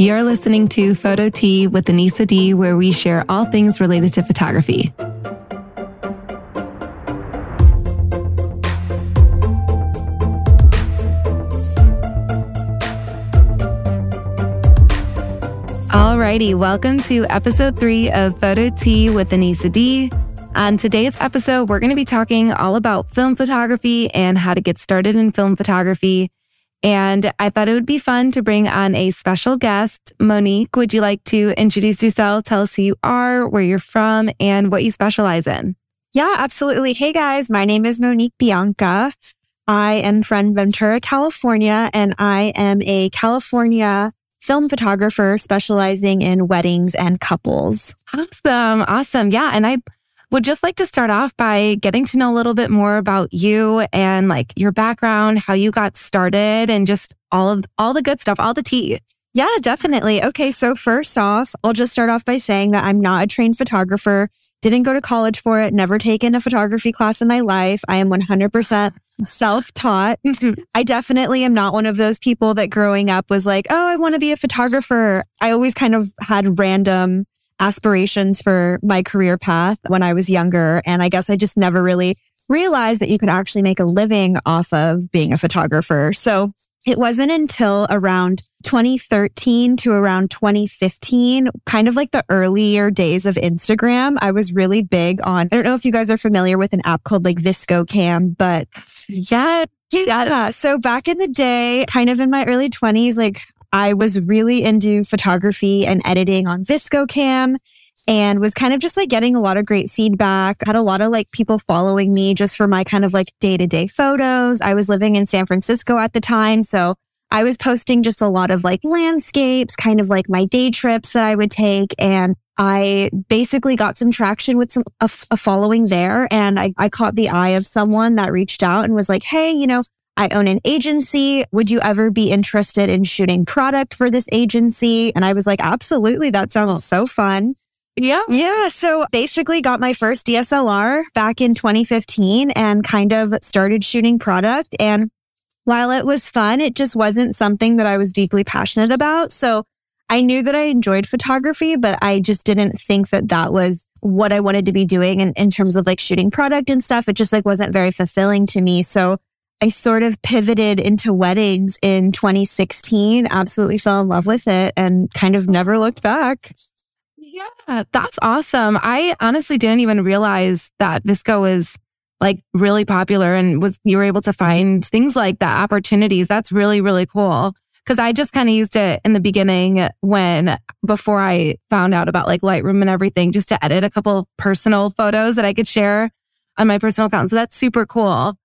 You're listening to Photo Tea with Anissa D, where we share all things related to photography. Alrighty, welcome to episode three of Photo Tea with Anissa D. On today's episode, we're going to be talking all about film photography and how to get started in film photography. And I thought it would be fun to bring on a special guest. Monique, would you like to introduce yourself? Tell us who you are, where you're from, and what you specialize in. Yeah, absolutely. Hey guys, my name is Monique Bianca. I am from Ventura, California, and I am a California film photographer specializing in weddings and couples. Awesome. Awesome. Yeah. And I would just like to start off by getting to know a little bit more about you and like your background, how you got started and just all of all the good stuff, all the tea. Yeah, definitely. Okay. So first off, I'll just start off by saying that I'm not a trained photographer, didn't go to college for it, never taken a photography class in my life. I am 100% self taught. I definitely am not one of those people that growing up was like, oh, I want to be a photographer. I always kind of had random aspirations for my career path when I was younger. And I guess I just never really realized that you could actually make a living off of being a photographer. So it wasn't until around 2013 to around 2015, kind of like the earlier days of Instagram, I was really big on, I don't know if you guys are familiar with an app called like VSCO Cam, but yeah. Yeah. So back in the day, kind of in my early 20s, like I was really into photography and editing on VSCO Cam and was kind of just like getting a lot of great feedback. Had a lot of like people following me just for my kind of like day to day photos. I was living in San Francisco at the time. So I was posting just a lot of like landscapes, kind of like my day trips that I would take. And I basically got some traction with some a, a following there. And I, I caught the eye of someone that reached out and was like, Hey, you know, I own an agency. Would you ever be interested in shooting product for this agency? And I was like, absolutely. That sounds so fun. Yeah. Yeah. So basically got my first DSLR back in 2015 and kind of started shooting product. And while it was fun, it just wasn't something that I was deeply passionate about. So I knew that I enjoyed photography, but I just didn't think that that was what I wanted to be doing in, in terms of like shooting product and stuff. It just like wasn't very fulfilling to me. So I sort of pivoted into weddings in 2016, absolutely fell in love with it and kind of never looked back. Yeah, that's awesome. I honestly didn't even realize that VSCO was like really popular and was you were able to find things like that opportunities. That's really, really cool. Cause I just kind of used it in the beginning when before I found out about like Lightroom and everything, just to edit a couple personal photos that I could share on my personal account. So that's super cool.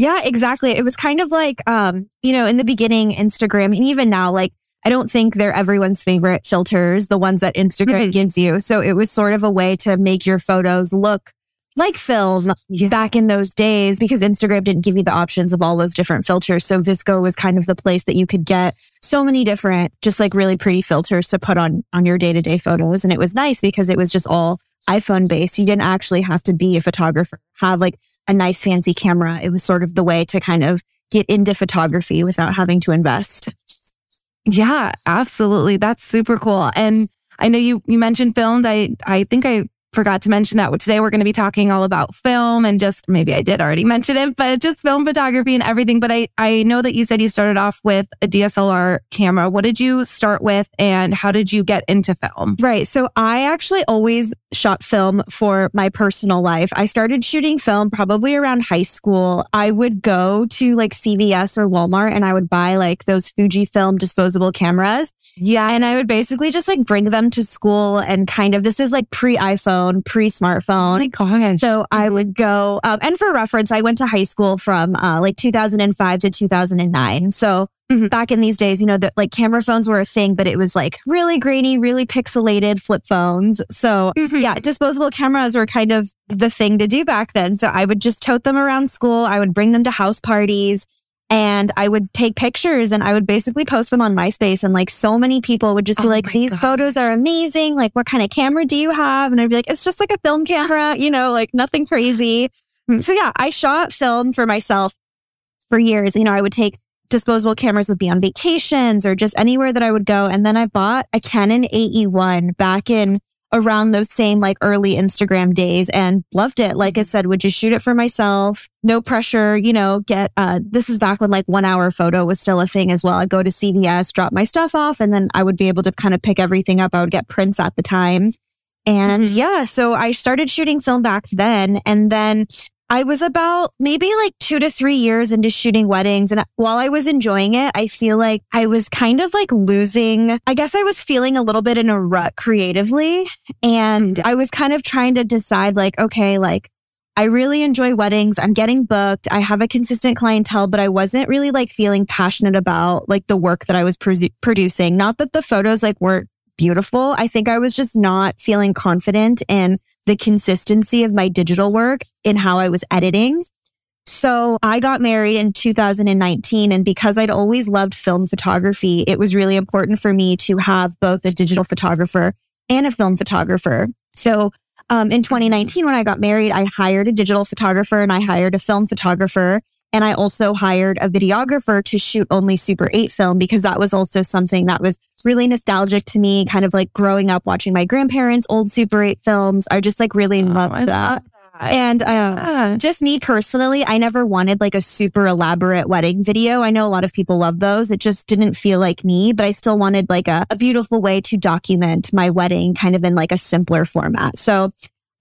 Yeah, exactly. It was kind of like, um, you know, in the beginning, Instagram, and even now, like, I don't think they're everyone's favorite filters, the ones that Instagram mm-hmm. gives you. So it was sort of a way to make your photos look like film yeah. back in those days because Instagram didn't give you the options of all those different filters. So VSCO was kind of the place that you could get so many different, just like really pretty filters to put on, on your day to day photos. And it was nice because it was just all iPhone based. You didn't actually have to be a photographer, have like a nice fancy camera. It was sort of the way to kind of get into photography without having to invest. Yeah, absolutely. That's super cool. And I know you you mentioned filmed. I I think I forgot to mention that today we're going to be talking all about film and just maybe I did already mention it, but just film photography and everything. But I, I know that you said you started off with a DSLR camera. What did you start with and how did you get into film? Right. So I actually always shot film for my personal life. I started shooting film probably around high school. I would go to like CVS or Walmart and I would buy like those Fujifilm disposable cameras yeah. And I would basically just like bring them to school and kind of, this is like pre iPhone, pre smartphone. Oh my gosh. So I would go, um, and for reference, I went to high school from uh, like 2005 to 2009. So mm-hmm. back in these days, you know, that like camera phones were a thing, but it was like really grainy, really pixelated flip phones. So mm-hmm. yeah, disposable cameras were kind of the thing to do back then. So I would just tote them around school. I would bring them to house parties and I would take pictures and I would basically post them on MySpace. And like so many people would just be oh like, these God. photos are amazing. Like, what kind of camera do you have? And I'd be like, it's just like a film camera, you know, like nothing crazy. Hmm. So yeah, I shot film for myself for years. You know, I would take disposable cameras would be on vacations or just anywhere that I would go. And then I bought a Canon AE1 back in around those same like early Instagram days and loved it. Like I said, would just shoot it for myself. No pressure, you know, get, uh, this is back when like one hour photo was still a thing as well. I'd go to CVS, drop my stuff off, and then I would be able to kind of pick everything up. I would get prints at the time. And mm-hmm. yeah, so I started shooting film back then. And then I was about maybe like two to three years into shooting weddings. And while I was enjoying it, I feel like I was kind of like losing, I guess I was feeling a little bit in a rut creatively. And mm-hmm. I was kind of trying to decide like, okay, like I really enjoy weddings. I'm getting booked. I have a consistent clientele, but I wasn't really like feeling passionate about like the work that I was producing. Not that the photos like weren't beautiful. I think I was just not feeling confident in the consistency of my digital work in how I was editing. So I got married in 2019. And because I'd always loved film photography, it was really important for me to have both a digital photographer and a film photographer. So um, in 2019, when I got married, I hired a digital photographer and I hired a film photographer. And I also hired a videographer to shoot only Super 8 film because that was also something that was really nostalgic to me, kind of like growing up watching my grandparents' old Super 8 films. I just like really oh, loved that. that. And uh, yeah. just me personally, I never wanted like a super elaborate wedding video. I know a lot of people love those. It just didn't feel like me, but I still wanted like a, a beautiful way to document my wedding kind of in like a simpler format. So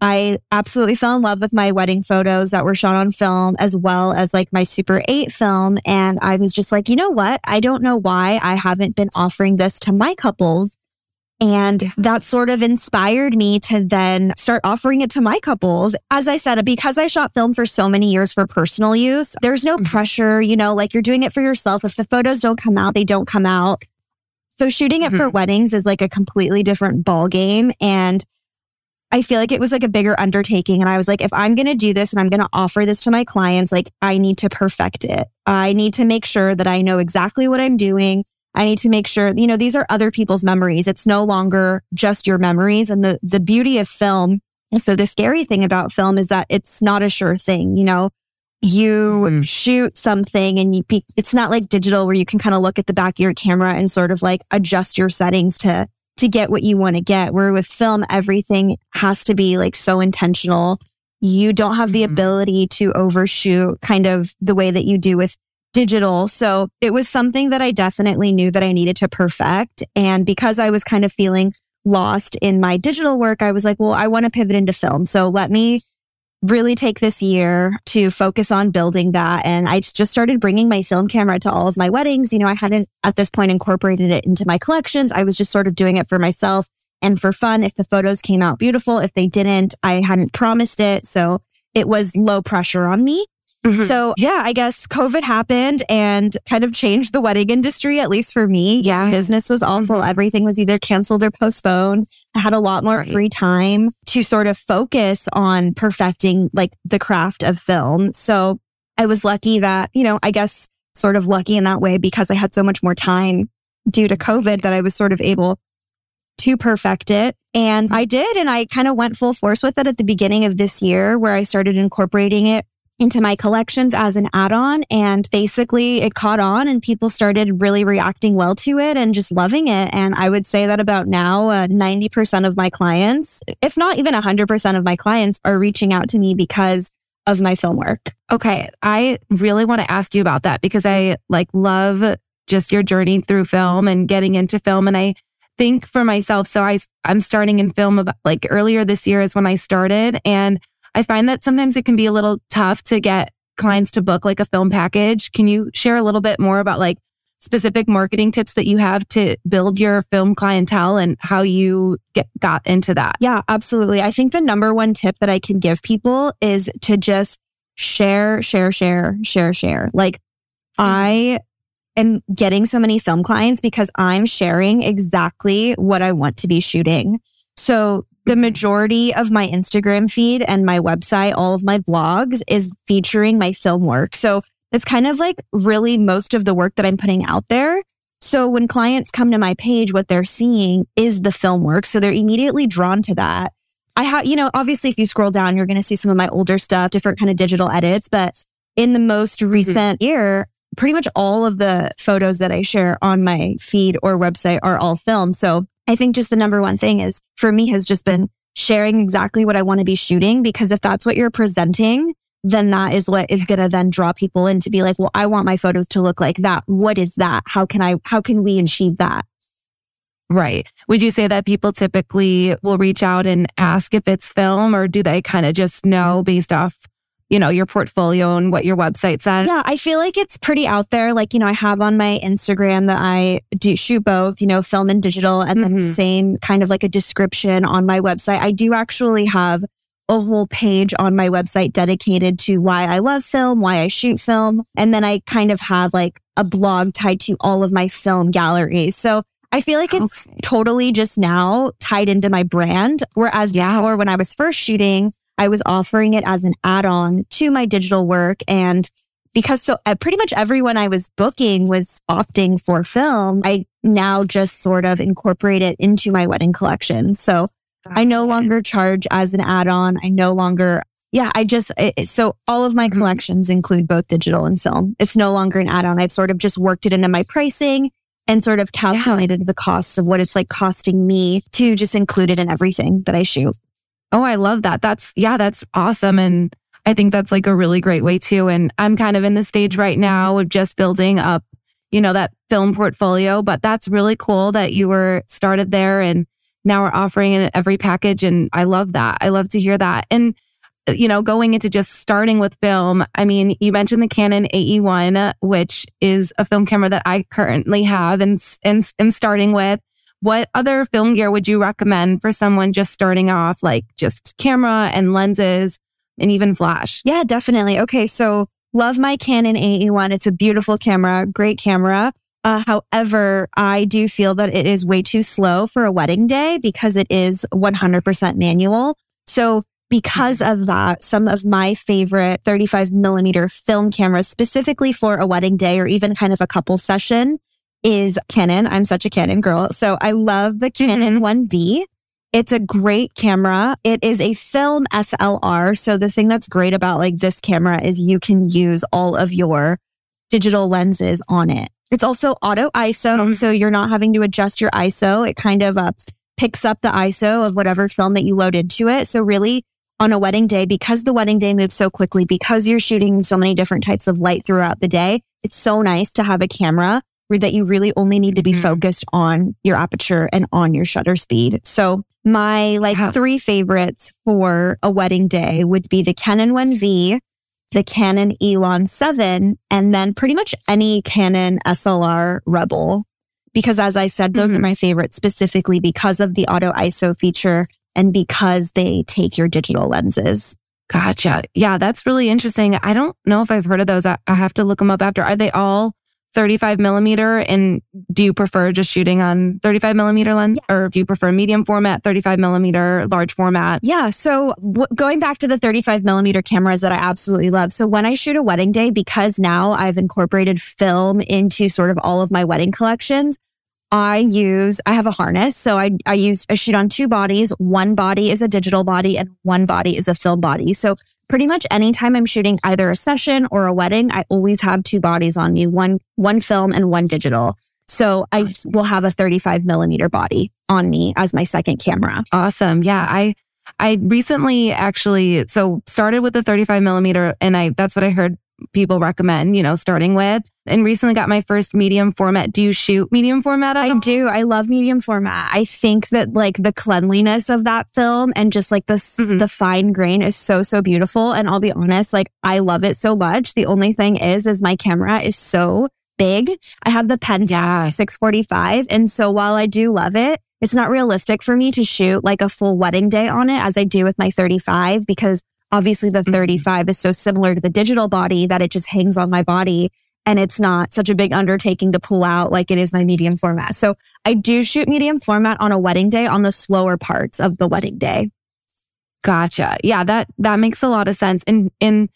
I absolutely fell in love with my wedding photos that were shot on film as well as like my Super 8 film. And I was just like, you know what? I don't know why I haven't been offering this to my couples. And that sort of inspired me to then start offering it to my couples. As I said, because I shot film for so many years for personal use, there's no mm-hmm. pressure, you know, like you're doing it for yourself. If the photos don't come out, they don't come out. So shooting it mm-hmm. for weddings is like a completely different ball game. And I feel like it was like a bigger undertaking. And I was like, if I'm going to do this and I'm going to offer this to my clients, like I need to perfect it. I need to make sure that I know exactly what I'm doing. I need to make sure, you know, these are other people's memories. It's no longer just your memories. And the, the beauty of film. So the scary thing about film is that it's not a sure thing. You know, you mm. shoot something and you, it's not like digital where you can kind of look at the back of your camera and sort of like adjust your settings to to get what you want to get. Where with film, everything has to be like so intentional. You don't have the mm-hmm. ability to overshoot kind of the way that you do with digital. So it was something that I definitely knew that I needed to perfect. And because I was kind of feeling lost in my digital work, I was like, well, I want to pivot into film. So let me really take this year to focus on building that. And I just started bringing my film camera to all of my weddings. You know, I hadn't at this point incorporated it into my collections. I was just sort of doing it for myself and for fun. If the photos came out beautiful, if they didn't, I hadn't promised it. So it was low pressure on me. Mm-hmm. So yeah, I guess COVID happened and kind of changed the wedding industry, at least for me. Yeah. Business was awful. Mm-hmm. Everything was either canceled or postponed. I had a lot more right. free time to sort of focus on perfecting like the craft of film. So I was lucky that, you know, I guess sort of lucky in that way because I had so much more time due to COVID that I was sort of able to perfect it. And I did. And I kind of went full force with it at the beginning of this year where I started incorporating it into my collections as an add-on and basically it caught on and people started really reacting well to it and just loving it. And i would say that about now uh, 90% of my clients if not even 100% of my clients are reaching out to me because of my film work. Okay i really want to ask you about that because i like love just your journey through film and getting into film and i think for myself so i i'm starting in film about like earlier this year is when i started and I find that sometimes it can be a little tough to get clients to book like a film package. Can you share a little bit more about like specific marketing tips that you have to build your film clientele and how you get got into that? Yeah, absolutely. I think the number one tip that I can give people is to just share, share, share, share, share. Like. I am getting so many film clients because I'm sharing exactly what I want to be shooting. So the majority of my Instagram feed and my website, all of my blogs is featuring my film work. So it's kind of like really most of the work that I'm putting out there. So when clients come to my page, what they're seeing is the film work. So they're immediately drawn to that. I have, you know, obviously if you scroll down, you're going to see some of my older stuff, different kind of digital edits, but in the most mm-hmm. recent mm-hmm. year, pretty much all of the photos that I share on my feed or website are all film. So I think just the number one thing is for me has just been sharing exactly what I want to be shooting because if that's what you're presenting, then that is what is going to then draw people in to be like, well, I want my photos to look like that. What is that? How can I, how can we achieve that? Right. Would you say that people typically will reach out and ask if it's film or do they kind of just know mm-hmm. based off, you know, your portfolio and what your website says? Yeah, I feel like it's pretty out there. Like, you know, I have on my Instagram that I do shoot both, you know, film and digital and then Mhm. same kind of like a description on my website. I do actually have a whole page on my website dedicated to why I love film, why I shoot film. And then I kind of have like a blog tied to all of my film galleries. So I feel like it's Okay. totally just now tied into my brand. Whereas Yeah. before, when I was first shooting, I was offering it as an add on to my digital work. And because so uh, pretty much everyone I was booking was opting for film, I now just sort of incorporate it into my wedding collection. So I no longer charge as an add on. I no longer, yeah, I just, it, so all of my Mhm. collections include both digital and film. It's no longer an add on. I've sort of just worked it into my pricing and sort of calculated the costs of what it's like costing me to just include it in everything that I shoot. Oh, I love that. That's, yeah, that's awesome. And I think that's like a really great way too. And I'm kind of in the stage right now of just building up, you know, that film portfolio, but that's really cool that you were started there and now we're offering it in every package. And I love that. I love to hear that. And, uh, you know, going into just starting with film, I mean, you mentioned the Canon AE1, which is a film camera that I currently have and, and, and starting with. What other film gear would you recommend for someone just starting off, like just camera and lenses and even flash? Yeah, definitely. Okay. So love my Canon AE1. It's a beautiful camera, great camera. Uh, however, I do feel that it is way too slow for a wedding day because it is 100% manual. So because of that, some of my favorite 35 millimeter film cameras specifically for a wedding day or even kind of a couple session is Canon. I'm such a Canon girl. So I love the Canon 1V. It's a great camera. It is a film SLR. So the thing that's great about like this camera is you can use all of your digital lenses on it. It's also auto ISO. Mhm. So you're not having to adjust your ISO. It kind of uh, picks up the ISO of whatever film that you load into it. So really on a wedding day, because the wedding day moves so quickly, because you're shooting so many different types of light throughout the day, it's so nice to have a camera that you really only need to be Mhm. focused on your aperture and on your shutter speed. So my like three favorites for a wedding day would be the Canon 1V, the Canon Elan 7, and then pretty much any Canon SLR Rebel. Because as I said, those are Mhm. my favorites specifically because of the auto ISO feature and because they take your digital lenses. Gotcha. Yeah, that's really interesting. I don't know if I've heard of those. I, I have to look them up after. Are they all 35 millimeter? And do you prefer just shooting on 35 millimeter lens or do you prefer medium format, 35 millimeter, large format? Yeah. So w- going back to the 35 millimeter cameras that I absolutely love. So when I shoot a wedding day, because now I've incorporated film into sort of all of my wedding collections, I use, I have a harness. So I, I use, I shoot on two bodies. One body is a digital body and one body is a film body. So pretty much anytime I'm shooting either a session or a wedding, I always have two bodies on me, one, one film and one digital. So I will have a 35 millimeter body on me as my second camera. Awesome. Yeah. I, I recently actually, so started with the 35 millimeter and I, that's what I heard people recommend, you know, starting with and recently got my first medium format. Do you shoot medium format? I do. I love medium format. I think that like the cleanliness of that film and just like the s Mhm. the fine grain is so so beautiful. And I'll be honest, like I love it so much. The only thing is, is my camera is so big. I have the Pentax Yeah. 645, and so while I do love it, it's not realistic for me to shoot like a full wedding day on it as I do with my 35 because obviously the Mhm. 35 is so similar to the digital body that it just hangs on my body and it's not such a big undertaking to pull out like it is my medium format. So I do shoot medium format on a wedding day on the slower parts of the wedding day. Gotcha. Yeah, that that makes a lot of sense. And and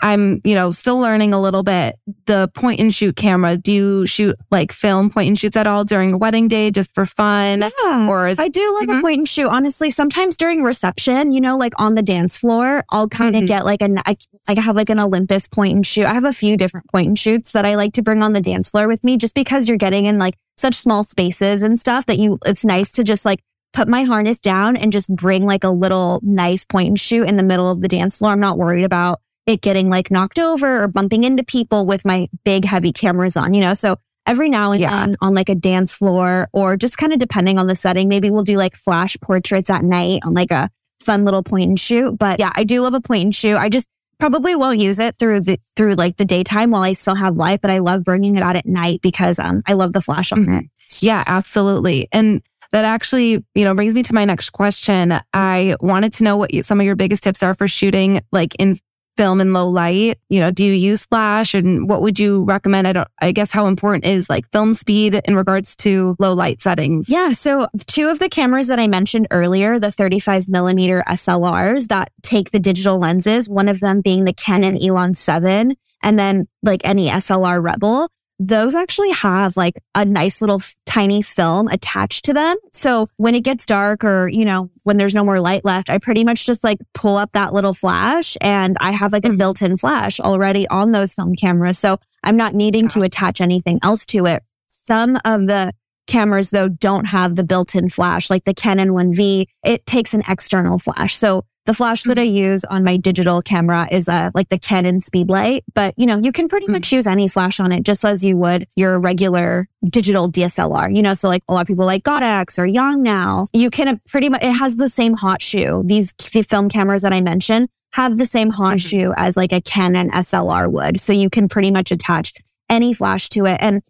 I'm, you know, still learning a little bit. The point and shoot camera, do you shoot like film point and shoots at all during a wedding day just for fun? Yeah. Or is I do like Mhm. a point and shoot. Honestly, sometimes during reception, you know, like on the dance floor, I'll kind of Mhm. get like a, I, I have like an Olympus point and shoot. I have a few different point and shoots that I like to bring on the dance floor with me just because you're getting in like such small spaces and stuff that you, it's nice to just like put my harness down and just bring like a little nice point and shoot in the middle of the dance floor. I'm not worried about it getting like knocked over or bumping into people with my big heavy cameras on, you know? So every now and Yeah. then on like a dance floor or just kind of depending on the setting, maybe we'll do like flash portraits at night on like a fun little point and shoot. But yeah, I do love a point and shoot. I just probably won't use it through the through like the daytime while I still have light, but I love bringing it out at night because um I love the flash on it. Yeah, absolutely. And that actually, you know, brings me to my next question. I wanted to know what you, some of your biggest tips are for shooting like in film in low light. You know, do you use flash and what would you recommend? I don't, I guess how important is like film speed in regards to low light settings? Yeah. So two of the cameras that I mentioned earlier, the 35 millimeter SLRs that take the digital lenses, one of them being the Canon Elan 7 and then like any SLR Rebel. Those actually have like a nice little tiny film attached to them. So when it gets dark or, you know, when there's no more light left, I pretty much just like pull up that little flash and I have like a Mhm. built in flash already on those film cameras. So I'm not needing to attach anything else to it. Some of the cameras though don't have the built-in flash like the Canon 1V it takes an external flash so the flash that I use on my digital camera is uh, like the Canon Speedlite but you know you can pretty Mm. much use any flash on it just as you would your regular digital DSLR you know? So like a lot of people like Godox or Yongnuo you can uh, pretty much it has the same hot shoe. These the film cameras that I mentioned have the same hot Mhm. shoe as like a Canon SLR would. So you can pretty much attach any flash to it. And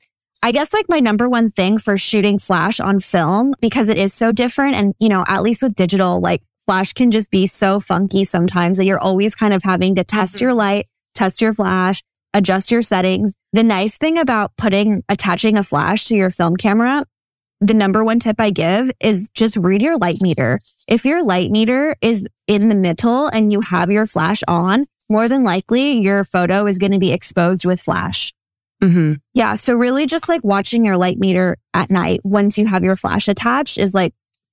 I guess like my number one thing for shooting flash on film because it is so different and you know at least with digital like flash can just be so funky sometimes that you're always kind of having to test Mhm. your light, test your flash, adjust your settings. The nice thing about putting attaching a flash to your film camera the number one tip I give is just read your light meter. If your light meter is in the middle and you have your flash on, more than likely your photo is going to be exposed with flash. Mm-hmm. Yeah. So really just like watching your light meter at night once you have your flash attached is like,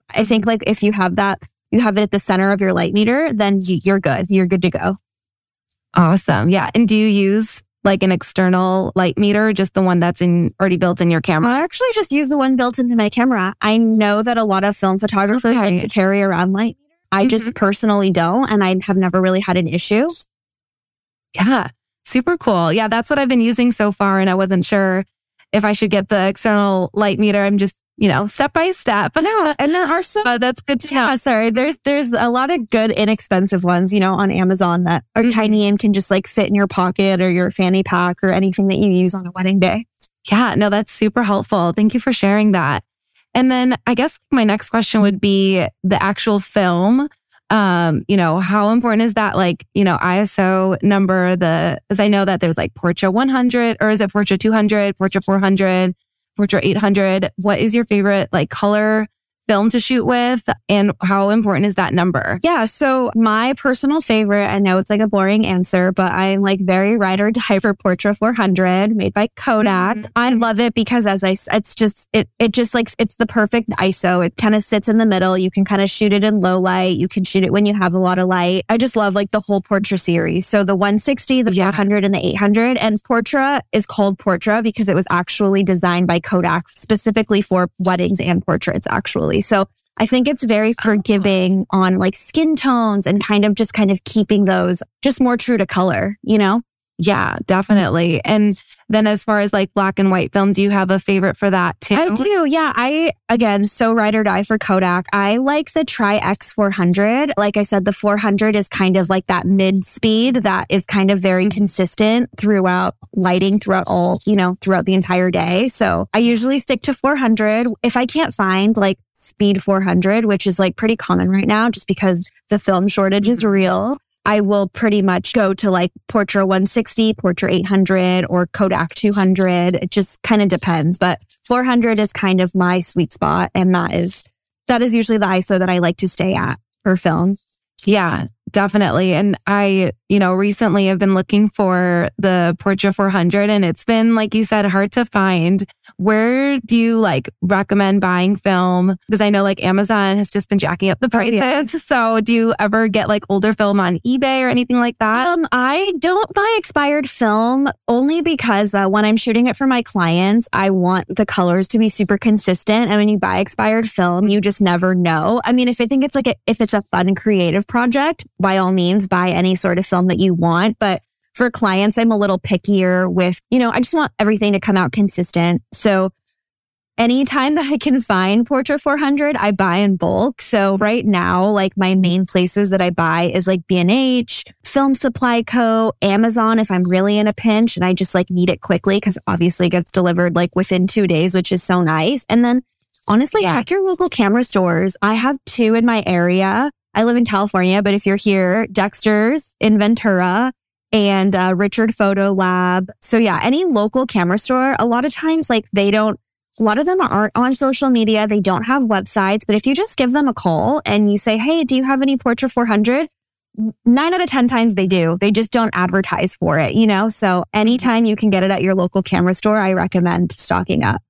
I think like if you have that, you have it at the center of your light meter, then you're good. You're good to go. Awesome. Yeah. And do you use like an external light meter, just the one that's in already built in your camera? I actually just use the one built into my camera. I know that a lot of film photographers Okay. like to carry around light. I just mm-hmm. personally don't, and I have never really had an issue. Yeah. Super cool. Yeah. That's what I've been using so far. And I wasn't sure if I should get the external light meter. I'm just, you know, step by step. No, and there are some But that's good to know. Yeah, sorry. There's there's a lot of good inexpensive ones, you know, on Amazon that are Mhm. tiny and can just like fit in your pocket or your fanny pack or anything that you use on a wedding day. Yeah, no, that's super helpful. Thank you for sharing that. And then I guess my next question would be the actual film. Um, you know, how important is that like, you know, ISO number, the as I know that there's like Portra 100 or is it Portra 200, Portra 400, Portra 800. What is your favorite like color film to shoot with and how important is that number? Yeah. So my personal favorite, I know it's like a boring answer, but I'm like very ride or die for Portra 400 made by Kodak. Mhm. I love it because as I, it's just, it, it just like, it's the perfect ISO. It kind of sits in the middle. You can kind of shoot it in low light. You can shoot it when you have a lot of light. I just love like the whole Portra series. So the 160, the Yeah. 400 and the 800 and Portra is called Portra because it was actually designed by Kodak specifically for weddings and portraits actually. So I think it's very forgiving on like skin tones and kind of just kind of keeping those just more true to color, you know? Yeah, definitely. And then as far as like black and white films, do you have a favorite for that too? I do. Yeah. I, again, so ride or die for Kodak. I like the Tri X400. Like I said, the 400 is kind of like that mid speed that is kind of very mm-hmm. consistent throughout lighting throughout all, you know, throughout the entire day. So I usually stick to 400. If I can't find like speed 400, which is like pretty common right now, just because the film shortage is real. I will pretty much go to like Portra 160, Portra 800, or Kodak 200. It just kind of depends, but 400 is kind of my sweet spot, and that is that is usually the ISO that I like to stay at for film. Yeah, definitely. And I, you know, recently have been looking for the Portra 400 and it's been, like you said, hard to find. Where do you like recommend buying film? Because I know like Amazon has just been jacking up the prices. Oh, yeah. So do you ever get like older film on eBay or anything like that? Um, I don't buy expired film only because uh, when I'm shooting it for my clients, I want the colors to be super consistent. And when you buy expired film, you just never know. I mean, if I think it's like a, if it's a fun creative project, by all means, buy any sort of film that you want. But for clients, I'm a little pickier with, you know, I just want everything to come out consistent. So anytime that I can find Portra 400, I buy in bulk. So right now, like my main places that I buy is like B&H, Film Supply Co., Amazon if I'm really in a pinch and I just like need it quickly because obviously it gets delivered like within two days, which is so nice. And then honestly, yeah. check your local camera stores. I have two in my area. I live in California, but if you're here, Dexter's in Ventura and uh, Richard Photo Lab. So yeah, any local camera store, a lot of times like they don't, a lot of them aren't on social media. They don't have websites, but if you just give them a call and you say, Hey, do you have any Portra 400? Nine out of 10 times they do. They just don't advertise for it, you know? So anytime you can get it at your local camera store, I recommend stocking up.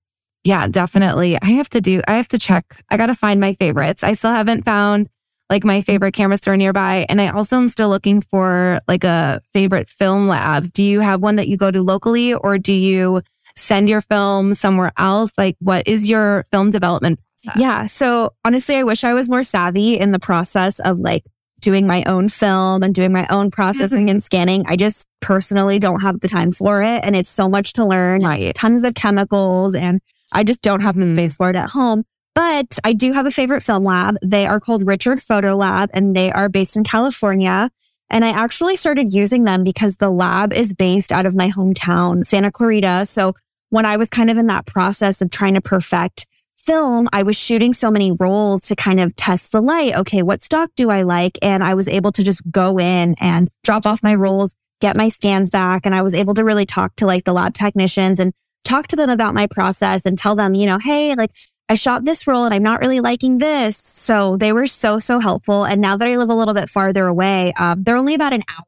Yeah, definitely. I have to do, I have to check. I got to find my favorites. I still haven't found like my favorite camera store nearby. And I also am still looking for like a favorite film lab. Do you have one that you go to locally or do you send your film somewhere else? Like, what is your film development process? Yeah. So honestly, I wish I was more savvy in the process of like doing my own film and doing my own processing and scanning. I just personally don't have the time for it. And it's so much to learn, right. tons of chemicals, and I just don't have the mm-hmm. space for it at home. But I do have a favorite film lab. They are called Richard Photo Lab and they are based in California. And I actually started using them because the lab is based out of my hometown, Santa Clarita. So when I was kind of in that process of trying to perfect film, I was shooting so many rolls to kind of test the light. Okay, what stock do I like? And I was able to just go in and drop off my rolls, get my scans back. And I was able to really talk to like the lab technicians and talk to them about my process and tell them, you know, hey, like I shot this roll and I'm not really liking this. So they were so, so helpful. And now that I live a little bit farther away, um, they're only about an hour.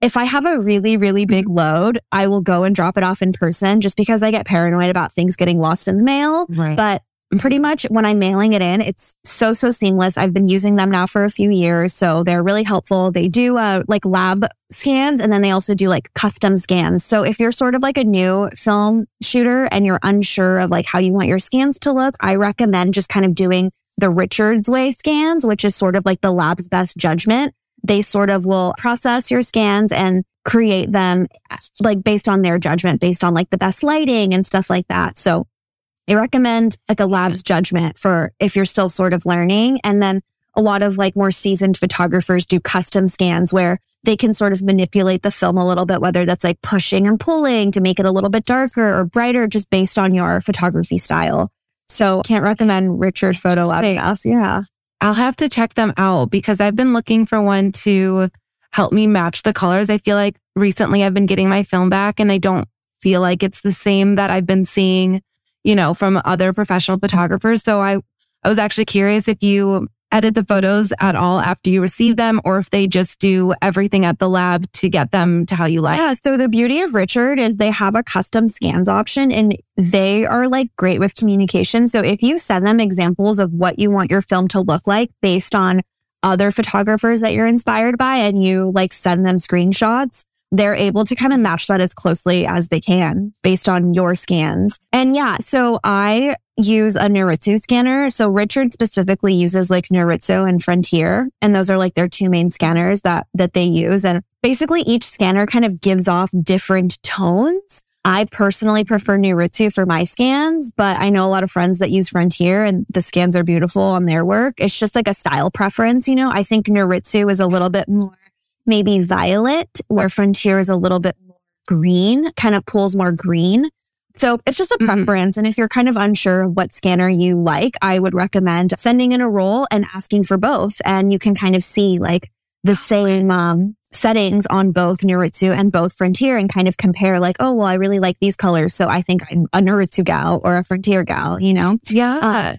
If I have a really, really big load, I will go and drop it off in person just because I get paranoid about things getting lost in the mail. Right. But pretty much when I'm mailing it in, it's so, so seamless. I've been using them now for a few years. So they're really helpful. They do uh, like lab scans and then they also do like custom scans. So if you're sort of like a new film shooter and you're unsure of like how you want your scans to look, I recommend just kind of doing the Richards way scans, which is sort of like the lab's best judgment. They sort of will process your scans and create them like based on their judgment, based on like the best lighting and stuff like that. So I recommend like a lab's judgment for if you're still sort of learning. And then a lot of like more seasoned photographers do custom scans where they can sort of manipulate the film a little bit, whether that's like pushing and pulling to make it a little bit darker or brighter, just based on your photography style. So I can't recommend Richard Photo Lab enough. Yeah. I'll have to check them out because I've been looking for one to help me match the colors. I feel like recently I've been getting my film back and I don't feel like it's the same that I've been seeing you know, from other professional photographers. So I, I was actually curious if you edit the photos at all after you receive them or if they just do everything at the lab to get them to how you like. Yeah. So the beauty of Richard is they have a custom scans option and they are like great with communication. So if you send them examples of what you want your film to look like based on other photographers that you're inspired by and you like send them screenshots, they're able to kind of match that as closely as they can based on your scans. And yeah, so I use a Noritsu scanner. So Richard specifically uses like Noritsu and Frontier, and those are like their two main scanners that that they use. And basically each scanner kind of gives off different tones. I personally prefer Noritsu for my scans, but I know a lot of friends that use Frontier and the scans are beautiful on their work. It's just like a style preference, you know. I think Noritsu is a little bit more maybe violet, where Frontier is a little bit more green, kind of pulls more green. So it's just a mm-hmm. preference. Mm-hmm. And if you're kind of unsure of what scanner you like, I would recommend sending in a roll and asking for both. And you can kind of see like the same um, settings on both Noritsu and both Frontier and kind of compare like, oh, well, I really like these colors. So I think I'm a Noritsu gal or a Frontier gal, you know? Yeah. Uh,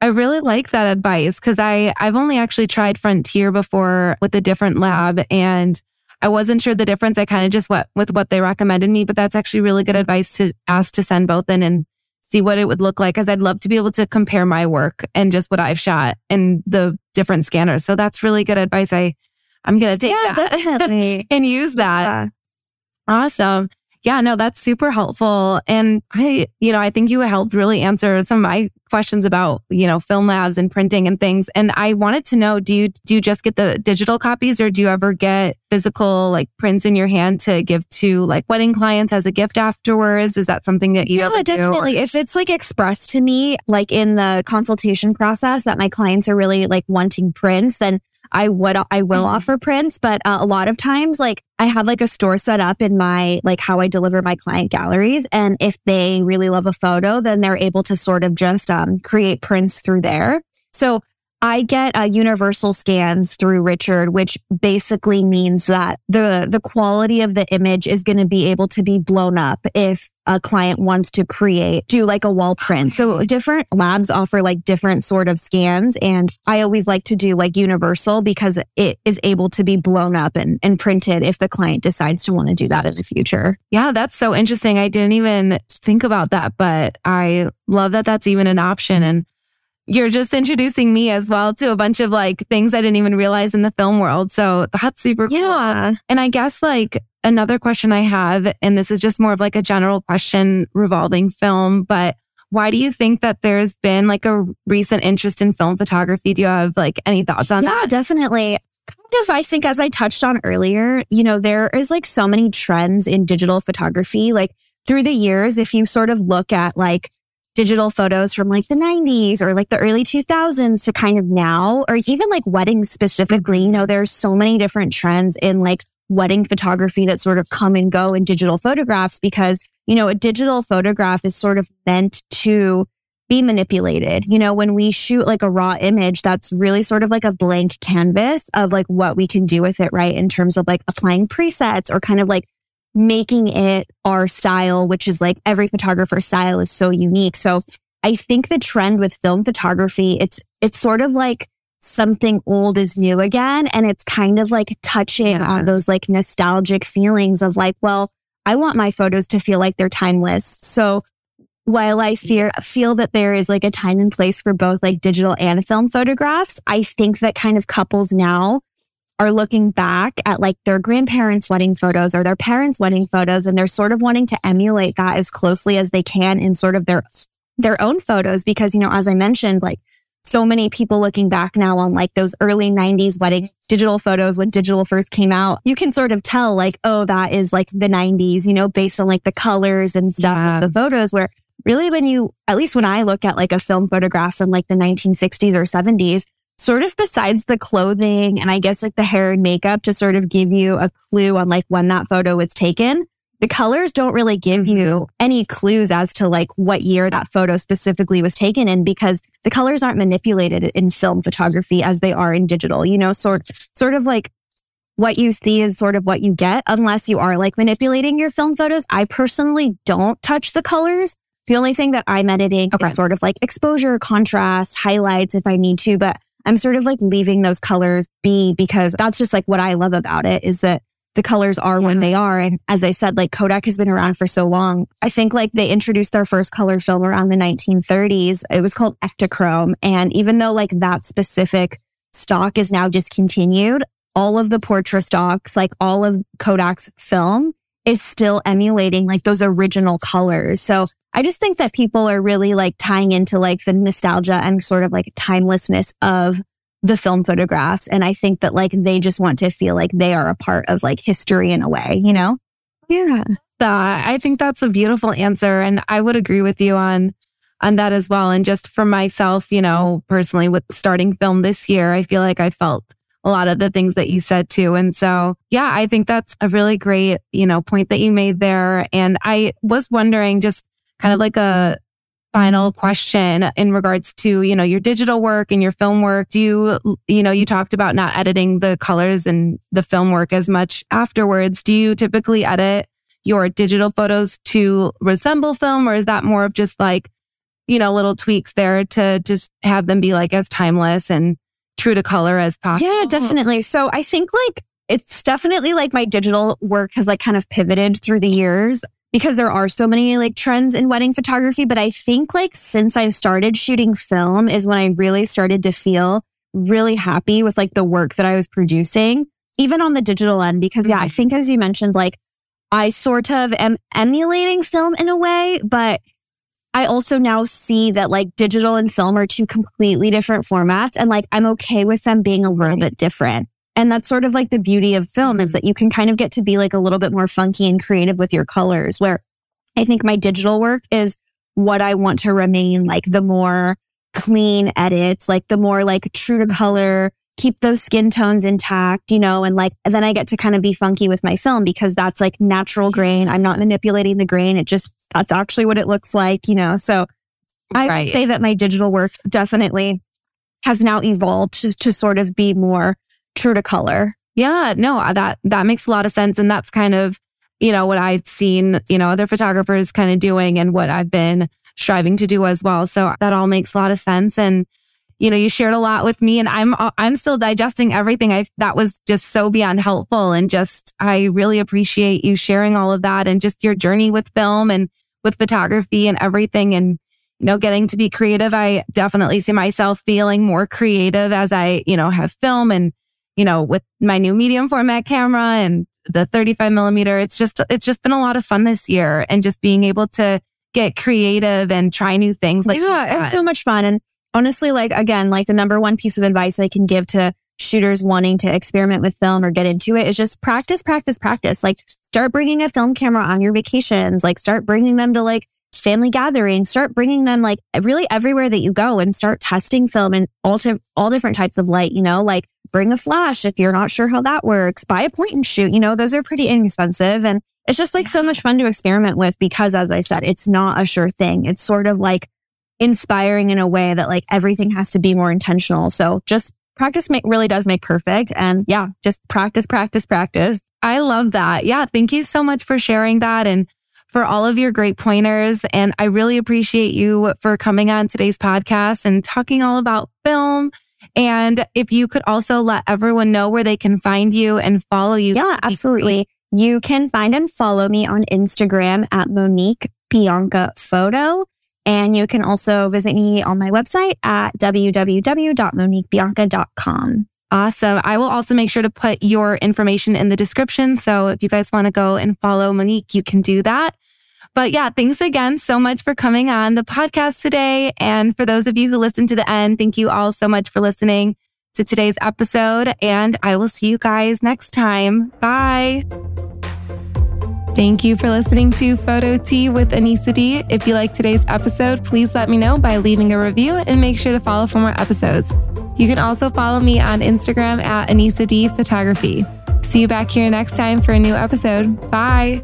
I really like that advice because I I've only actually tried Frontier before with a different lab and I wasn't sure the difference. I kind of just went with what they recommended me, but that's actually really good advice to ask to send both in and see what it would look like. Cause I'd love to be able to compare my work and just what I've shot and the different scanners. So that's really good advice. I, I'm going to take Yeah, that and use that. Yeah. Awesome. Yeah, no, that's super helpful. And I, you know, I think you helped really answer some of my questions about, you know, film labs and printing and things. And I wanted to know, do you do you just get the digital copies or do you ever get physical like prints in your hand to give to like wedding clients as a gift afterwards? Is that something that you Yeah, ever do? definitely. If it's like expressed to me, like in the consultation process that my clients are really like wanting prints, then I would, I will Mhm. offer prints. But uh, a lot of times, like I have like a store set up in my, like how I deliver my client galleries. And if they really love a photo, then they're able to sort of just um, create prints through there. So I get uh, universal scans through Richard, which basically means that the the quality of the image is going to be able to be blown up if a client wants to create do like a wall print. So different labs offer like different sort of scans, and I always like to do like universal because it is able to be blown up and, and printed if the client decides to want to do that in the future. Yeah, that's so interesting. I didn't even think about that, but I love that that's even an option. And you're just introducing me as well to a bunch of like things I didn't even realize in the film world. So that's super cool. Yeah. And I guess like another question I have, and this is just more of like a general question revolving film, but why do you think that there's been like a recent interest in film photography? Do you have like any thoughts on yeah, that? Yeah, definitely. Kind of, I think, as I touched on earlier, you know, there is like so many trends in digital photography. Like through the years, if you sort of look at like digital photos from like the 90s or like the early 2000s to kind of now, or even like weddings specifically, you know, there's so many different trends in like wedding photography that sort of come and go in digital photographs because, you know, a digital photograph is sort of meant to be manipulated. You know, when we shoot like a raw image, that's really sort of like a blank canvas of like what we can do with it, right? In terms of like applying presets or kind of like making it our style, which is like every photographer's style is so unique. So I think the trend with film photography, it's, it's sort of like something old is new again. And it's kind of like touching on those like nostalgic feelings of like, well, I want my photos to feel like they're timeless. So while I fear, feel that there is like a time and place for both like digital and film photographs, I think that kind of couples now are looking back at like their grandparents' wedding photos or their parents' wedding photos, and they're sort of wanting to emulate that as closely as they can in sort of their their own photos. Because, you know, as I mentioned, like so many people looking back now on like those early 90s wedding digital photos when digital first came out, you can sort of tell like, oh, that is like the 90s, you know, based on like the colors and stuff Yeah. of the photos where really when you, at least when I look at like a film photograph from like the 1960s or 70s, sort of besides the clothing and I guess like the hair and makeup to sort of give you a clue on like when that photo was taken. The colors don't really give mm-hmm. you any clues as to like what year that photo specifically was taken in because the colors aren't manipulated in film photography as they are in digital, you know, sort, sort of like what you see is sort of what you get unless you are like manipulating your film photos. I personally don't touch the colors. The only thing that I'm editing Okay. is sort of like exposure, contrast, highlights if I need to, but I'm sort of like leaving those colors be because that's just like what I love about it is that the colors are when Yeah. they are. And as I said, like Kodak has been around for so long. I think like they introduced their first color film around the 1930s. It was called Ektachrome. And even though like that specific stock is now discontinued, all of the Portra stocks, like all of Kodak's film is still emulating like those original colors. So I just think that people are really like tying into like the nostalgia and sort of like timelessness of the film photographs. And I think that like they just want to feel like they are a part of like history in a way, you know? Yeah. that. I think that's a beautiful answer. And I would agree with you on on that as well. And just for myself, you know, personally with starting film this year, I feel like I felt a lot of the things that you said too. And so, yeah, I think that's a really great, you know, point that you made there. And I was wondering just kind of like a final question in regards to, you know, your digital work and your film work. Do you, you know, you talked about not editing the colors and the film work as much afterwards. Do you typically edit your digital photos to resemble film or is that more of just like you know, little tweaks there to just have them be like as timeless and true to color as possible. Yeah, definitely. So I think like it's definitely like my digital work has like kind of pivoted through the years because there are so many like trends in wedding photography. But I think like since I started shooting film is when I really started to feel really happy with like the work that I was producing, even on the digital end. Because yeah, I mm-hmm. think as you mentioned, like I sort of am emulating film in a way, but I also now see that like digital and film are two completely different formats. And like I'm okay with them being a little bit different. And that's sort of like the beauty of film is that you can kind of get to be like a little bit more funky and creative with your colors, where I think my digital work is what I want to remain like the more clean edits, like the more like true to color, keep those skin tones intact, you know, and like then I get to kind of be funky with my film because that's like natural grain. I'm not manipulating the grain. It just that's actually what it looks like, you know. So I right. say that my digital work definitely has now evolved to, to sort of be more true to color. Yeah, no, uh, that that makes a lot of sense and that's kind of, you know, what I've seen, you know, other photographers kind of doing and what I've been striving to do as well. So that all makes a lot of sense and you know, you shared a lot with me and I'm uh, I'm still digesting everything. I that was just so beyond helpful and just I really appreciate you sharing all of that and just your journey with film and with photography and everything and you know, getting to be creative. I definitely see myself feeling more creative as I, you know, have film and you know, with my new medium format camera and the 35 millimeter, it's just, it's just been a lot of fun this year and just being able to get creative and try new things. Like, yeah, it's so much fun. And honestly, like, again, like the number one piece of advice I can give to shooters wanting to experiment with film or get into it is just practice, practice, practice. Like start bringing a film camera on your vacations, like start bringing them to like family gatherings, start bringing them like really everywhere that you go and start testing film and all, to, all different types of light, you know, like bring a flash if you're not sure how that works, buy a point and shoot, you know, those are pretty inexpensive. And it's just like so much fun to experiment with because as I said, it's not a sure thing. It's sort of like inspiring in a way that like everything has to be more intentional. So just practice make, really does make perfect. And yeah, just practice, practice, practice. I love that. Yeah. Thank you so much for sharing that. And for all of your great pointers. And I really appreciate you for coming on today's podcast and talking all about film. And if you could also let everyone know where they can find you and follow you. Yeah, absolutely. You can find and follow me on Instagram at Monique Bianca Photo. And you can also visit me on my website at www.moniquebianca.com. Awesome. I will also make sure to put your information in the description. So if you guys want to go and follow Monique, you can do that. But yeah, thanks again so much for coming on the podcast today. And for those of you who listened to the end, thank you all so much for listening to today's episode. And I will see you guys next time. Bye. Thank you for listening to Photo Tea with Anissa D. If you like today's episode, please let me know by leaving a review and make sure to follow for more episodes. You can also follow me on Instagram at Anissa D Photography. See you back here next time for a new episode. Bye.